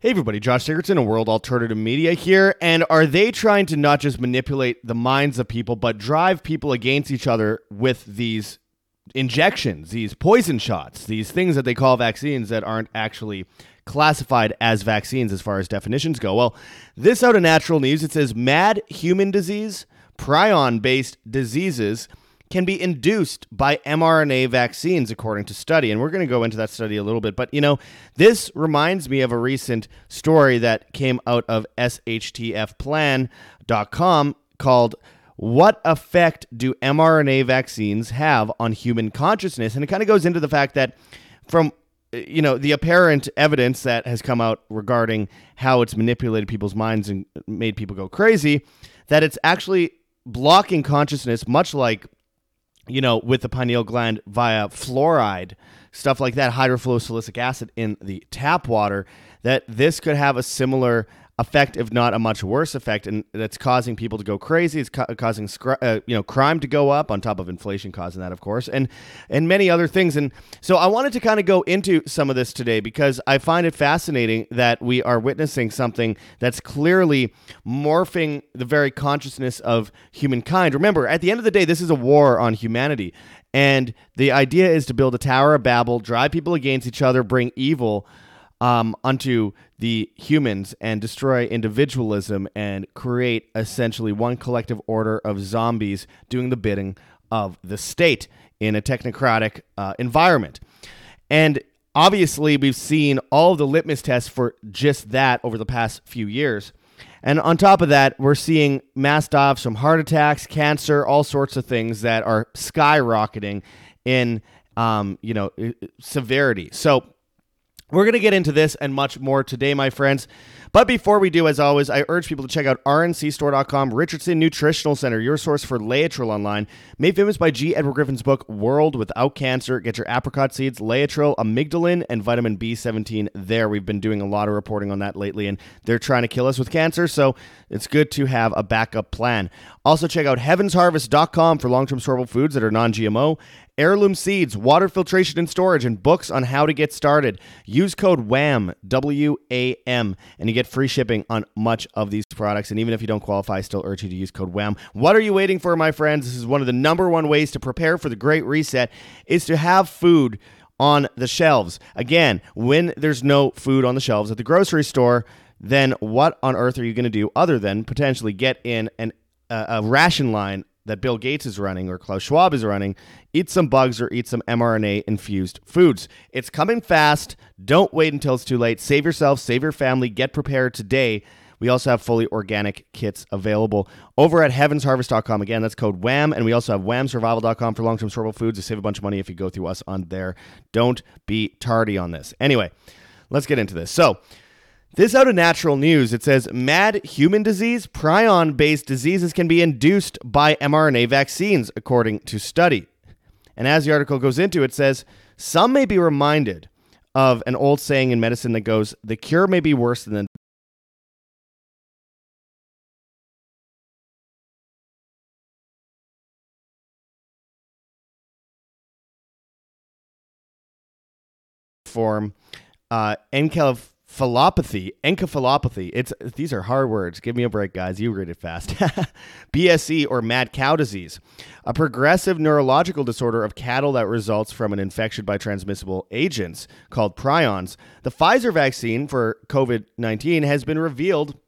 Hey everybody, Josh Sigurdson of World Alternative Media here. And are they trying to not just manipulate the minds of people, but drive people against each other with these injections, these poison shots, these things that they call vaccines that aren't actually classified as vaccines as far as definitions go? Well, this out of natural news, it says mad human disease, prion based diseases can be induced by mRNA vaccines, according to study. And we're going to go into that study a little bit. But, you know, this reminds me of a recent story that came out of SHTFplan.com called What Effect Do mRNA Vaccines Have on Human Consciousness? And it kind of goes into the fact that from you know the apparent evidence that has come out regarding how it's manipulated people's minds and made people go crazy that it's actually blocking consciousness much like you know, with the pineal gland via fluoride, stuff like that, hydrofluorosilicic acid in the tap water, that this could have a similar effect, if not a much worse effect, and that's causing people to go crazy. It's ca- causing uh, you know crime to go up on top of inflation causing that, of course, and and many other things. And so I wanted to kind of go into some of this today because I find it fascinating that we are witnessing something that's clearly morphing the very consciousness of humankind. Remember, at the end of the day, this is a war on humanity. And the idea is to build a Tower of Babel, drive people against each other, bring evil um, unto the humans and destroy individualism and create essentially one collective order of zombies doing the bidding of the state in a technocratic uh, environment. And obviously, we've seen all the litmus tests for just that over the past few years. And on top of that, we're seeing mass deaths from heart attacks, cancer, all sorts of things that are skyrocketing in, um, you know, severity. So we're going to get into this and much more today, my friends. But before we do, as always, I urge people to check out rncstore.com, Richardson Nutritional Center, your source for Laetrile online. Made famous by G. Edward Griffin's book, World Without Cancer. Get your apricot seeds, Laetrile, amygdalin, and vitamin B17 there. We've been doing a lot of reporting on that lately, and they're trying to kill us with cancer, so it's good to have a backup plan. Also, check out heavensharvest.com for long term storable foods that are non GMO heirloom seeds, water filtration and storage, and books on how to get started. Use code WAM, W A M, and you get free shipping on much of these products. And even if you don't qualify, I still urge you to use code WAM. What are you waiting for, my friends? This is one of the number one ways to prepare for the Great Reset is to have food on the shelves. Again, when there's no food on the shelves at the grocery store, then what on earth are you going to do other than potentially get in an, uh, a ration line that Bill Gates is running or Klaus Schwab is running, eat some bugs or eat some mRNA infused foods. It's coming fast. Don't wait until it's too late. Save yourself, save your family, get prepared today. We also have fully organic kits available over at heavensharvest.com. Again, that's code WHAM. And we also have whamsurvival.com for long term storable foods. You save a bunch of money if you go through us on there. Don't be tardy on this. Anyway, let's get into this. So, this out of natural news. It says mad human disease, prion based diseases can be induced by mRNA vaccines, according to study. And as the article goes into, it says some may be reminded of an old saying in medicine that goes, the cure may be worse than the form uh, encephalopathy, encephalopathy. It's these are hard words. Give me a break, guys. You read it fast. BSE or mad cow disease, a progressive neurological disorder of cattle that results from an infection by transmissible agents called prions. The Pfizer vaccine for COVID nineteen has been revealed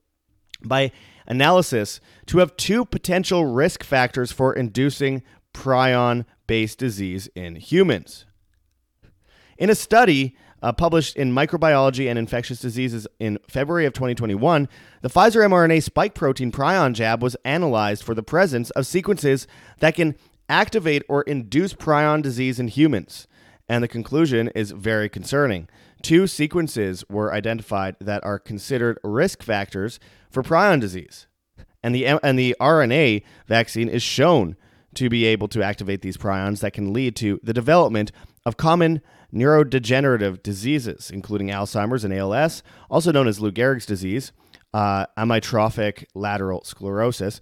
by analysis to have two potential risk factors for inducing prion based disease in humans. In a study uh, published in Microbiology and Infectious Diseases in February of 2021, the Pfizer mRNA spike protein prion jab was analyzed for the presence of sequences that can activate or induce prion disease in humans. And the conclusion is very concerning. Two sequences were identified that are considered risk factors for prion disease. And the, and the RNA vaccine is shown to be able to activate these prions that can lead to the development of common neurodegenerative diseases, including Alzheimer's and ALS, also known as Lou Gehrig's disease, uh, amyotrophic lateral sclerosis,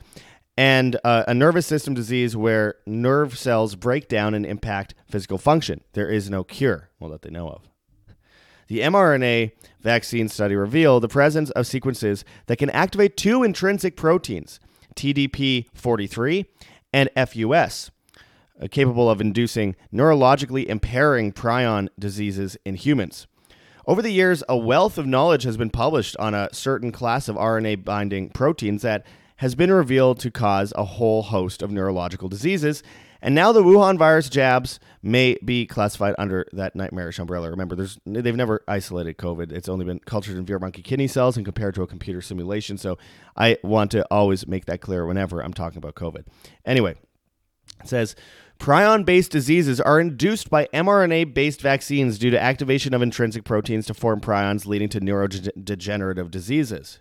and uh, a nervous system disease where nerve cells break down and impact physical function. There is no cure, well, that they know of. The mRNA vaccine study revealed the presence of sequences that can activate two intrinsic proteins, TDP43 and FUS, uh, capable of inducing neurologically impairing prion diseases in humans. Over the years, a wealth of knowledge has been published on a certain class of RNA binding proteins that has been revealed to cause a whole host of neurological diseases. And now the Wuhan virus jabs may be classified under that nightmarish umbrella. Remember, there's they've never isolated COVID. It's only been cultured in Vero monkey kidney cells and compared to a computer simulation. So I want to always make that clear whenever I'm talking about COVID. Anyway, it says prion based diseases are induced by mRNA based vaccines due to activation of intrinsic proteins to form prions, leading to neurodegenerative diseases.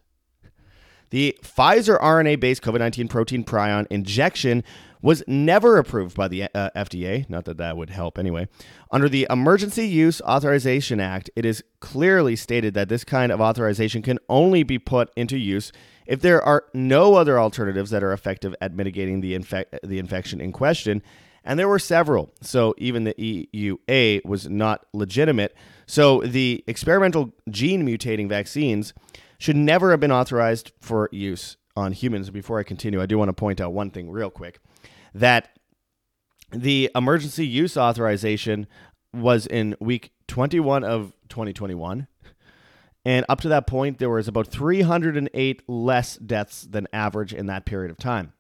The Pfizer RNA based COVID 19 protein prion injection was never approved by the uh, FDA. Not that that would help anyway. Under the Emergency Use Authorization Act, it is clearly stated that this kind of authorization can only be put into use if there are no other alternatives that are effective at mitigating the, infec- the infection in question. And there were several. So even the EUA was not legitimate. So the experimental gene mutating vaccines should never have been authorized for use on humans. Before I continue, I do want to point out one thing real quick that the emergency use authorization was in week 21 of 2021. And up to that point, there was about 308 less deaths than average in that period of time.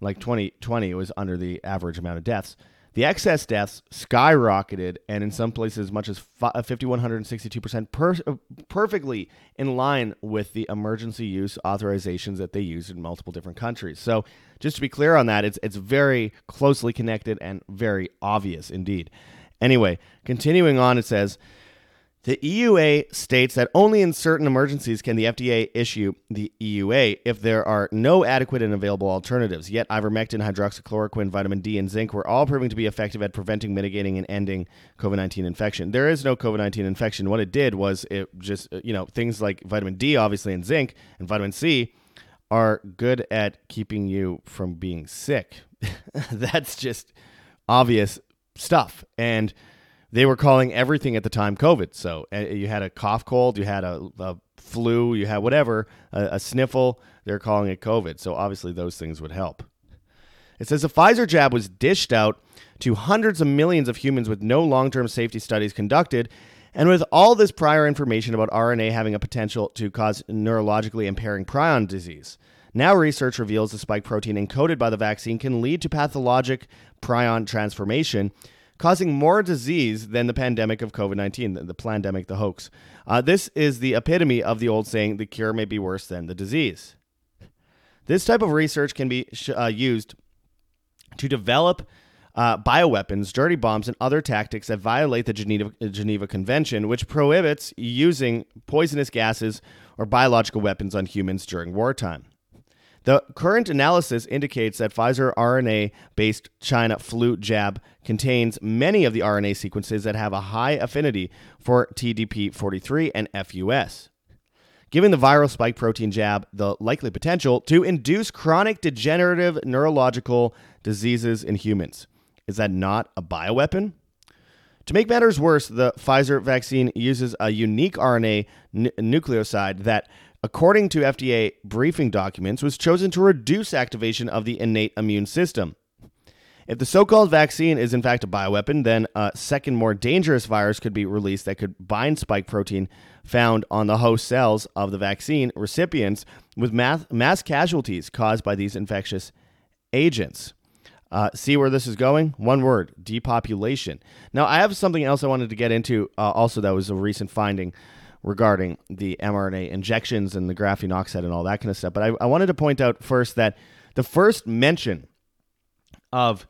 Like 2020 was under the average amount of deaths. The excess deaths skyrocketed, and in some places, as much as 5,162%, per- uh, perfectly in line with the emergency use authorizations that they use in multiple different countries. So, just to be clear on that, it's, it's very closely connected and very obvious indeed. Anyway, continuing on, it says the EUA states that only in certain emergencies can the FDA issue the EUA if there are no adequate and available alternatives. Yet ivermectin, hydroxychloroquine, vitamin D, and zinc were all proving to be effective at preventing, mitigating, and ending COVID 19 infection. There is no COVID 19 infection. What it did was it just, uh, you know, things like vitamin D, obviously, and zinc, and vitamin C are good at keeping you from being sick. That's just obvious stuff. And they were calling everything at the time COVID. So uh, you had a cough cold, you had a, a flu, you had whatever, a, a sniffle, they're calling it COVID. So obviously those things would help. It says the Pfizer jab was dished out to hundreds of millions of humans with no long term safety studies conducted. And with all this prior information about RNA having a potential to cause neurologically impairing prion disease, now research reveals the spike protein encoded by the vaccine can lead to pathologic prion transformation, causing more disease than the pandemic of COVID 19, the, the pandemic, the hoax. Uh, this is the epitome of the old saying the cure may be worse than the disease. This type of research can be sh- uh, used to develop uh, bioweapons, dirty bombs, and other tactics that violate the Geneva, Geneva Convention, which prohibits using poisonous gases or biological weapons on humans during wartime. The current analysis indicates that Pfizer RNA based China flu jab contains many of the RNA sequences that have a high affinity for TDP43 and FUS, giving the viral spike protein jab the likely potential to induce chronic degenerative neurological diseases in humans. Is that not a bioweapon? To make matters worse, the Pfizer vaccine uses a unique RNA n- nucleoside that according to FDA briefing documents, was chosen to reduce activation of the innate immune system. If the so called vaccine is in fact a bioweapon, then a second, more dangerous virus could be released that could bind spike protein found on the host cells of the vaccine recipients with mass, mass casualties caused by these infectious agents. Uh, see where this is going? One word depopulation. Now, I have something else I wanted to get into uh, also that was a recent finding regarding the mRNA injections and the graphene oxide and all that kind of stuff. But I, I wanted to point out first that the first mention of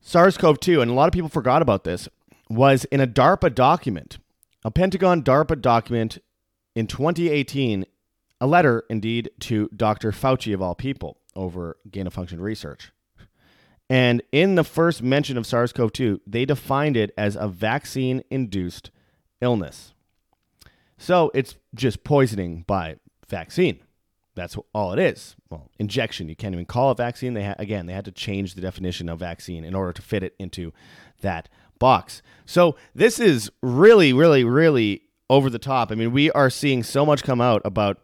SARS CoV 2, and a lot of people forgot about this, was in a DARPA document, a Pentagon DARPA document in 2018, a letter indeed to Dr. Fauci, of all people, over gain of function research. And in the first mention of SARS CoV 2, they defined it as a vaccine induced illness. So it's just poisoning by vaccine. That's all it is. Well, injection. You can't even call it vaccine. They ha- again, they had to change the definition of vaccine in order to fit it into that box. So this is really, really, really over the top. I mean, we are seeing so much come out about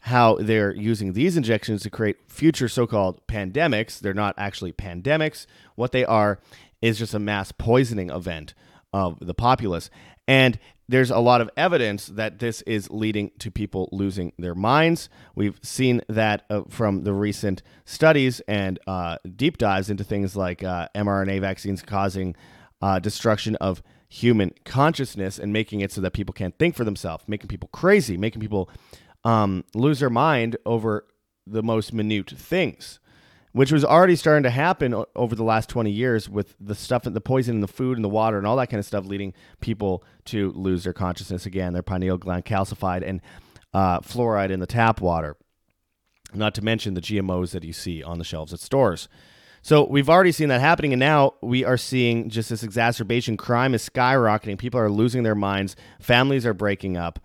how they're using these injections to create future so called pandemics. They're not actually pandemics. What they are is just a mass poisoning event of the populace. And there's a lot of evidence that this is leading to people losing their minds. We've seen that uh, from the recent studies and uh, deep dives into things like uh, mRNA vaccines causing uh, destruction of human consciousness and making it so that people can't think for themselves, making people crazy, making people um, lose their mind over the most minute things which was already starting to happen over the last 20 years with the stuff the poison in the food and the water and all that kind of stuff leading people to lose their consciousness again their pineal gland calcified and uh, fluoride in the tap water. Not to mention the gmos that you see on the shelves at stores. So we've already seen that happening and now we are seeing just this exacerbation. Crime is skyrocketing. People are losing their minds. Families are breaking up.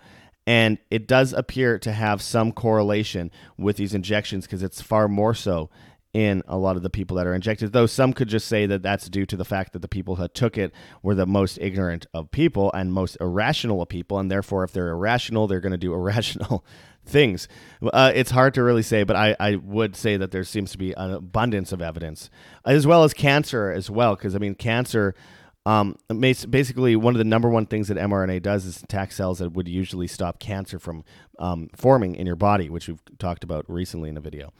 And it does appear to have some correlation with these injections because it's far more so in a lot of the people that are injected. Though some could just say that that's due to the fact that the people that took it were the most ignorant of people and most irrational of people, and therefore, if they're irrational, they're going to do irrational things. Uh, it's hard to really say, but I, I would say that there seems to be an abundance of evidence, as well as cancer as well, because I mean, cancer. Um, basically, one of the number one things that mRNA does is attack cells that would usually stop cancer from um, forming in your body, which we've talked about recently in a video.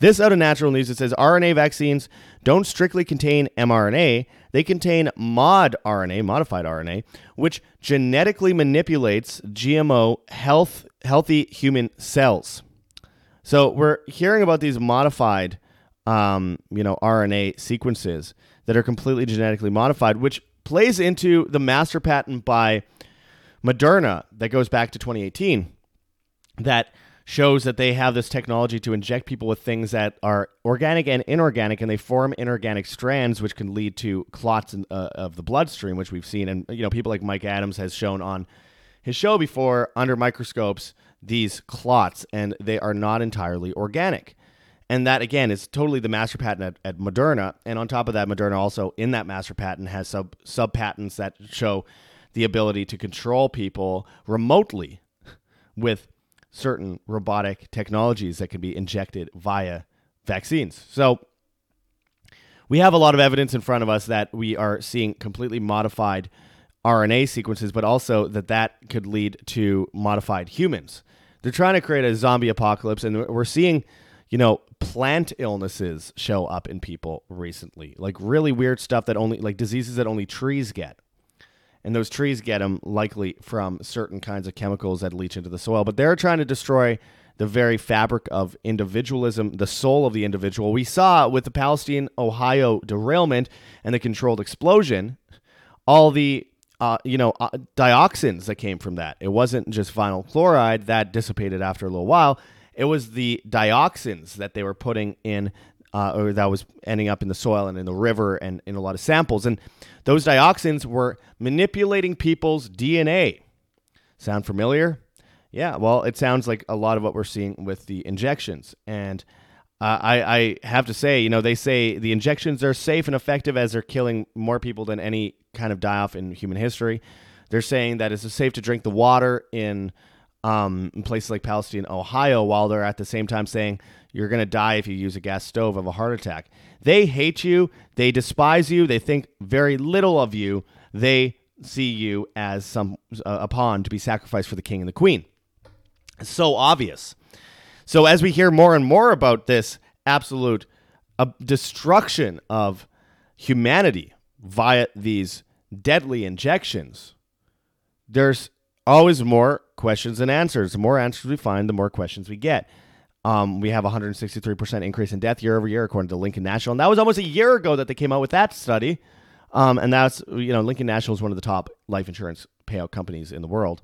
This out of natural news, it says RNA vaccines don't strictly contain mRNA. They contain mod RNA, modified RNA, which genetically manipulates GMO health, healthy human cells. So we're hearing about these modified, um, you know, RNA sequences that are completely genetically modified, which plays into the master patent by Moderna that goes back to 2018 that shows that they have this technology to inject people with things that are organic and inorganic, and they form inorganic strands, which can lead to clots in, uh, of the bloodstream, which we've seen. And you know, people like Mike Adams has shown on his show before under microscopes these clots, and they are not entirely organic. And that again is totally the master patent at, at Moderna. And on top of that, Moderna also in that master patent has sub sub patents that show the ability to control people remotely with certain robotic technologies that can be injected via vaccines. So we have a lot of evidence in front of us that we are seeing completely modified RNA sequences, but also that that could lead to modified humans. They're trying to create a zombie apocalypse, and we're seeing, you know, plant illnesses show up in people recently, like really weird stuff that only, like diseases that only trees get and those trees get them likely from certain kinds of chemicals that leach into the soil. But they're trying to destroy the very fabric of individualism, the soul of the individual. We saw with the Palestine Ohio derailment and the controlled explosion, all the uh, you know uh, dioxins that came from that. It wasn't just vinyl chloride that dissipated after a little while. It was the dioxins that they were putting in uh, or that was ending up in the soil and in the river and in a lot of samples. And those dioxins were manipulating people's DNA. Sound familiar? Yeah, well, it sounds like a lot of what we're seeing with the injections. And uh, I, I have to say, you know, they say the injections are safe and effective as they're killing more people than any kind of die off in human history. They're saying that it's safe to drink the water in, um, in places like Palestine, Ohio, while they're at the same time saying you're going to die if you use a gas stove of a heart attack. They hate you. They despise you. They think very little of you. They see you as some a pawn to be sacrificed for the king and the queen. It's so obvious. So as we hear more and more about this absolute uh, destruction of humanity via these deadly injections, there's always more questions and answers. The more answers we find, the more questions we get. Um, we have 163% increase in death year over year, according to Lincoln National. And that was almost a year ago that they came out with that study. Um, and that's, you know, Lincoln National is one of the top life insurance payout companies in the world.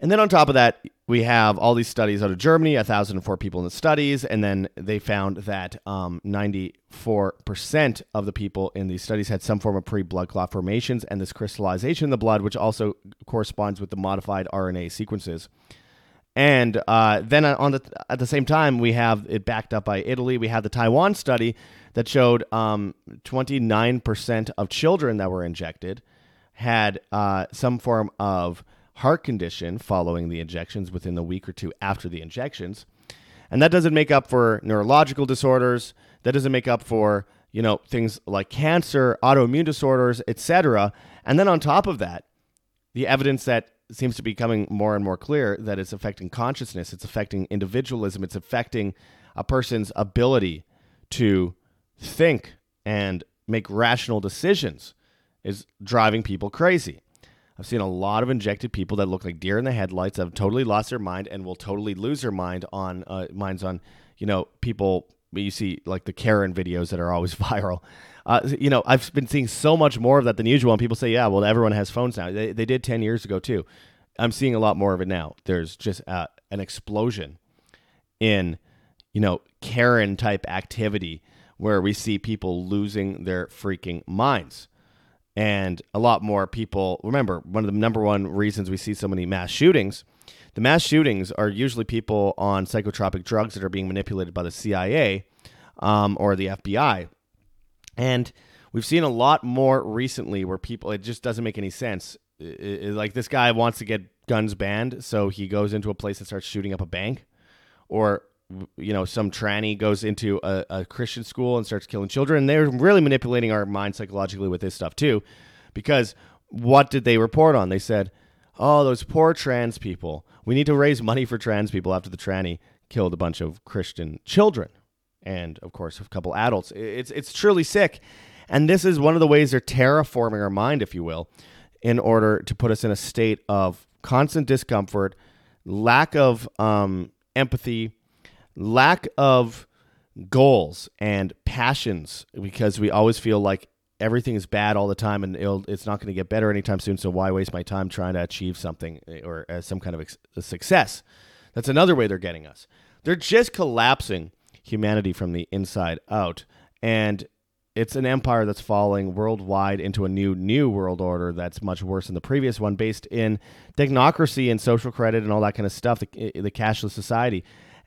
And then on top of that, we have all these studies out of Germany, 1,004 people in the studies. And then they found that um, 94% of the people in these studies had some form of pre blood clot formations and this crystallization in the blood, which also corresponds with the modified RNA sequences. And uh, then on the at the same time, we have it backed up by Italy. We have the Taiwan study that showed um, 29% of children that were injected had uh, some form of heart condition following the injections within the week or two after the injections. And that doesn't make up for neurological disorders. That doesn't make up for, you know, things like cancer, autoimmune disorders, etc. And then on top of that, the evidence that seems to be becoming more and more clear that it's affecting consciousness, it's affecting individualism, it's affecting a person's ability to think and make rational decisions is driving people crazy. I've seen a lot of injected people that look like deer in the headlights have totally lost their mind and will totally lose their mind on uh, minds on, you know, people you see like the Karen videos that are always viral. Uh, you know, I've been seeing so much more of that than usual. And people say, yeah, well, everyone has phones now. They, they did 10 years ago too. I'm seeing a lot more of it now. There's just uh, an explosion in, you know, Karen type activity where we see people losing their freaking minds. And a lot more people, remember, one of the number one reasons we see so many mass shootings, the mass shootings are usually people on psychotropic drugs that are being manipulated by the CIA um, or the FBI. And we've seen a lot more recently where people, it just doesn't make any sense. It, it, like this guy wants to get guns banned, so he goes into a place and starts shooting up a bank. Or you know, some tranny goes into a, a Christian school and starts killing children. And they're really manipulating our mind psychologically with this stuff too. Because what did they report on? They said, oh, those poor trans people. We need to raise money for trans people after the tranny killed a bunch of Christian children. And of course, a couple adults. It's, it's truly sick. And this is one of the ways they're terraforming our mind, if you will, in order to put us in a state of constant discomfort, lack of um, empathy, lack of goals and passions because we always feel like everything is bad all the time and it's not going to get better anytime soon. So why waste my time trying to achieve something eh, or uh, some kind of ex- success? That's another way they're getting us. They're just collapsing humanity from the inside out. And it's an empire that's falling worldwide into a new new world order that's much worse than the previous one based in technocracy and social credit and all that kind of stuff the, eh, the cashless society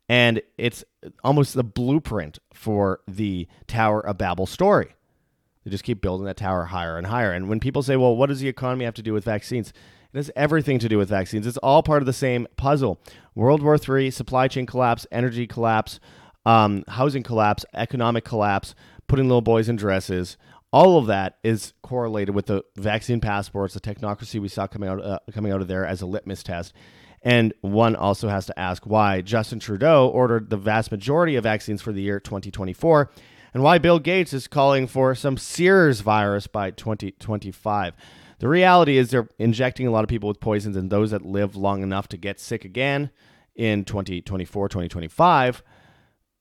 and it's almost the blueprint for the Tower of Babel story. They just keep building that tower higher and higher. And when people say, well, what does the economy have to do with vaccines? It has everything to do with vaccines. It's all part of the same puzzle. World War III, supply chain collapse, energy collapse, um, housing collapse, economic collapse, putting little boys in dresses. All of that is correlated with the vaccine passports, the technocracy we saw coming out uh, coming out of there as a litmus test. And one also has to ask why Justin Trudeau ordered the vast majority of vaccines for the year 2024 and why Bill Gates is calling for some SPARS virus by 2025. The reality is they're injecting a lot of people with poisons, and those that live long enough to get sick again in 2024, 2025,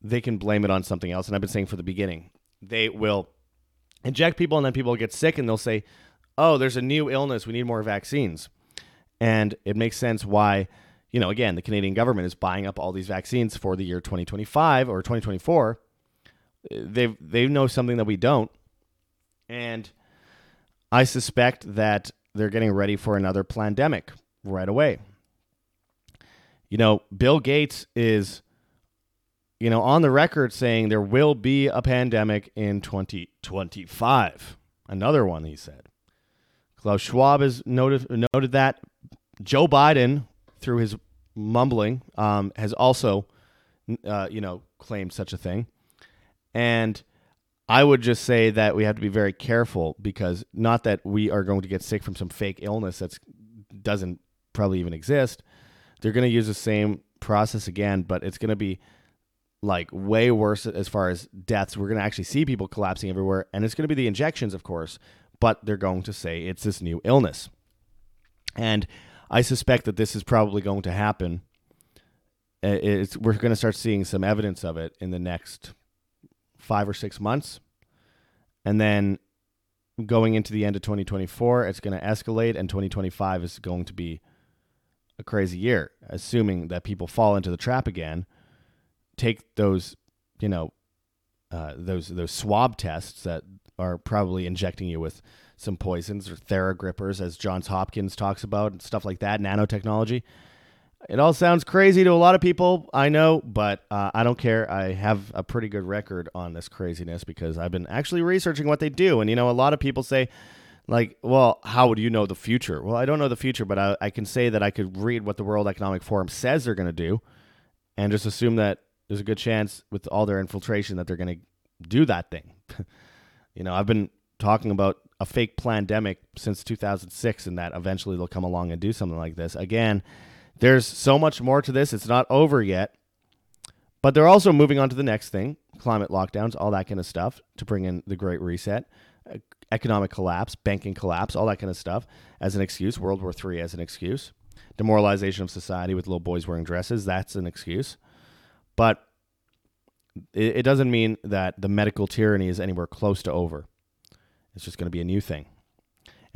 they can blame it on something else. And I've been saying from the beginning, they will inject people, and then people get sick, and they'll say, oh, there's a new illness. We need more vaccines. And it makes sense why, you know, again, the Canadian government is buying up all these vaccines for the year 2025 or 2024. They they know something that we don't. And I suspect that they're getting ready for another pandemic right away. You know, Bill Gates is you know, on the record saying there will be a pandemic in 2025. Another one, he said. Klaus Schwab has noted, noted that Joe Biden, through his mumbling, um, has also, uh, you know, claimed such a thing. And I would just say that we have to be very careful because not that we are going to get sick from some fake illness that doesn't probably even exist. They're going to use the same process again, but it's going to be like way worse as far as deaths. We're going to actually see people collapsing everywhere, and it's going to be the injections, of course, but they're going to say it's this new illness. And I suspect that this is probably going to happen. It's, we're going to start seeing some evidence of it in the next five or six months. And then going into the end of 2024, it's going to escalate, and 2025 is going to be a crazy year, assuming that people fall into the trap again. Take those, you know, uh, those those swab tests that are probably injecting you with some poisons or Thera-Grippers, as Johns Hopkins talks about, and stuff like that, nanotechnology. It all sounds crazy to a lot of people, I know, but uh, I don't care. I have a pretty good record on this craziness because I've been actually researching what they do. And, you know, a lot of people say like, well, how would you know the future? Well, I don't know the future, but I, I can say that I could read what the World Economic Forum says they're going to do and just assume that there's a good chance with all their infiltration that they're going to do that thing. you know, I've been talking about a fake pandemic since 2006 and that eventually they'll come along and do something like this. Again, there's so much more to this. It's not over yet. But they're also moving on to the next thing climate lockdowns, all that kind of stuff to bring in the Great Reset, economic collapse, banking collapse, all that kind of stuff as an excuse, World War III as an excuse, demoralization of society with little boys wearing dresses, that's an excuse. But it, doesn't mean that the medical tyranny is anywhere close to over. It's just going to be a new thing.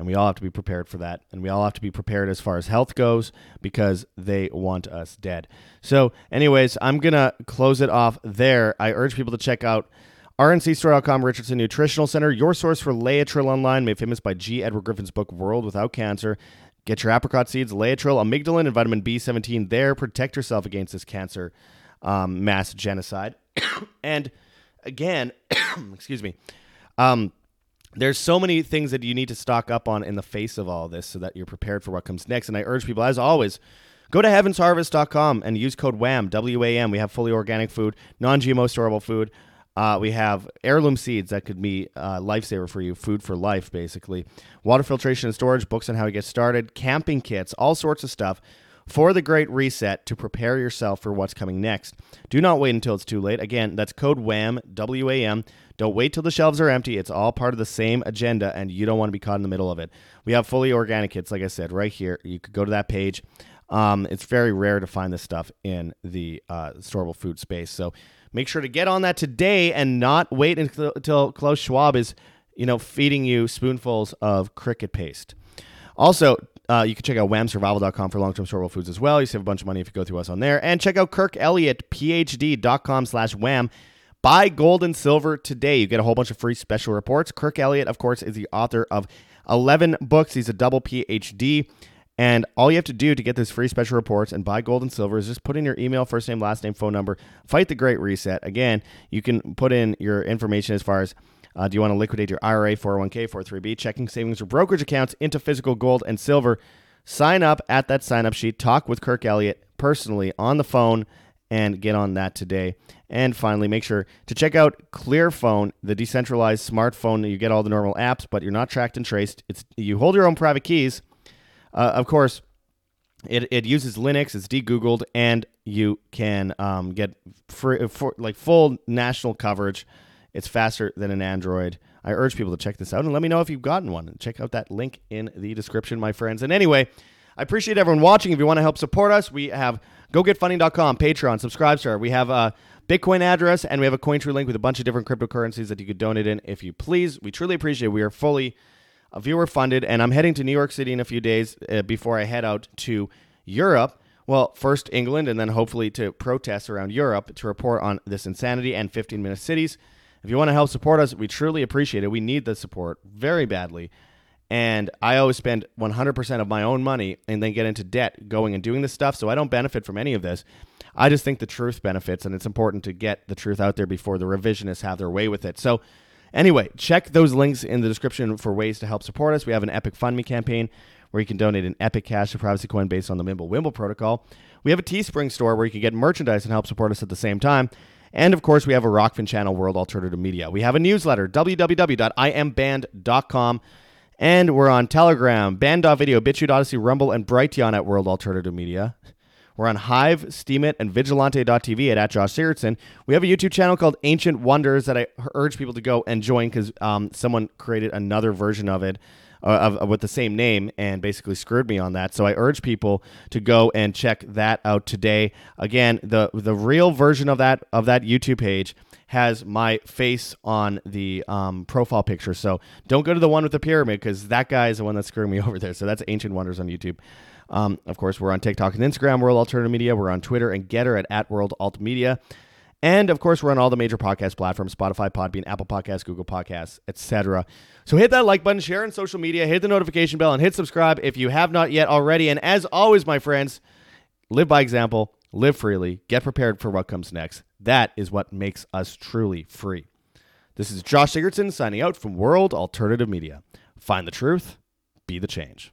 And we all have to be prepared for that. And we all have to be prepared as far as health goes because they want us dead. So, anyways, I'm going to close it off there. I urge people to check out RNCstore.com, Richardson Nutritional Center, your source for Laetrile online, made famous by G. Edward Griffin's book, World Without Cancer. Get your apricot seeds, Laetrile, amygdalin, and vitamin B17 there. Protect yourself against this cancer um, mass genocide. and again, excuse me, um, there's so many things that you need to stock up on in the face of all this so that you're prepared for what comes next. And I urge people, as always, go to heavensharvest.com and use code WHAM, W A M. We have fully organic food, non GMO storable food. Uh, we have heirloom seeds that could be a lifesaver for you, food for life, basically. Water filtration and storage, books on how to get started, camping kits, all sorts of stuff for the Great Reset to prepare yourself for what's coming next. Do not wait until it's too late. Again, that's code WHAM, W A M. Don't wait till the shelves are empty. It's all part of the same agenda, and you don't want to be caught in the middle of it. We have fully organic kits, like I said, right here. You could go to that page. Um, it's very rare to find this stuff in the uh, storable food space. So make sure to get on that today and not wait until, Klaus Schwab is, you know, feeding you spoonfuls of cricket paste. Also, uh, you can check out whamsurvival.com for long-term storable foods as well. You save a bunch of money if you go through us on there. And check out kirkelliottphd.com slash wham Buy gold and silver today. You get a whole bunch of free special reports. Kirk Elliott, of course, is the author of 11 books. He's a double PhD. And all you have to do to get those free special reports and buy gold and silver is just put in your email, first name, last name, phone number. Fight the Great Reset. Again, you can put in your information as far as uh, do you want to liquidate your IRA, 401k, 403b, checking savings, or brokerage accounts into physical gold and silver. Sign up at that sign up sheet. Talk with Kirk Elliott personally on the phone and get on that today. And finally, make sure to check out Clearphone, the decentralized smartphone. You get all the normal apps, but you're not tracked and traced. It's you hold your own private keys. Uh, of course, it, it uses Linux. It's de-googled, and you can um, get free, for, like full national coverage. It's faster than an Android. I urge people to check this out and let me know if you've gotten one. Check out that link in the description, my friends. And anyway, I appreciate everyone watching. If you want to help support us, we have GoGetFunding.com, Patreon, Subscribestar. We have a Bitcoin address and we have a CoinTree link with a bunch of different cryptocurrencies that you could donate in if you please. We truly appreciate it. We are fully viewer funded, and I'm heading to New York City in a few days uh, before I head out to Europe. Well, first England, and then hopefully to protests around Europe to report on this insanity and 15 minute cities. If you want to help support us, we truly appreciate it. We need the support very badly. And I always spend 100% of my own money and then get into debt going and doing this stuff. So I don't benefit from any of this. I just think the truth benefits, and it's important to get the truth out there before the revisionists have their way with it. So, anyway, check those links in the description for ways to help support us. We have an Epic Fund Me campaign where you can donate an Epic Cash to Privacy Coin based on the Mimble Wimble protocol. We have a Teespring store where you can get merchandise and help support us at the same time. And of course, we have a Rokfin channel, World Alternative Media. We have a newsletter, www.imband.com. And we're on Telegram, Band.video, BitChute, Odysee, Rumble, and Brighteon at World Alternative Media. We're on Hive, Steemit, and Vigilante.tv at, at Josh Sigurdson. We have a YouTube channel called Ancient Wonders that I urge people to go and join because um, someone created another version of it uh, of, of, with the same name and basically screwed me on that. So I urge people to go and check that out today. Again, the the real version of that of that YouTube page has my face on the um, profile picture. So don't go to the one with the pyramid because that guy is the one that's screwing me over there. So that's Ancient Wonders on YouTube. Um, of course, we're on TikTok and Instagram, World Alternative Media. We're on Twitter and Gettr at, at World Alt Media. And of course, we're on all the major podcast platforms Spotify, Podbean, Apple Podcasts, Google Podcasts, etc. So hit that like button, share on social media, hit the notification bell, and hit subscribe if you have not yet already. And as always, my friends, live by example, live freely, get prepared for what comes next. That is what makes us truly free. This is Josh Sigurdson signing out from World Alternative Media. Find the truth, be the change.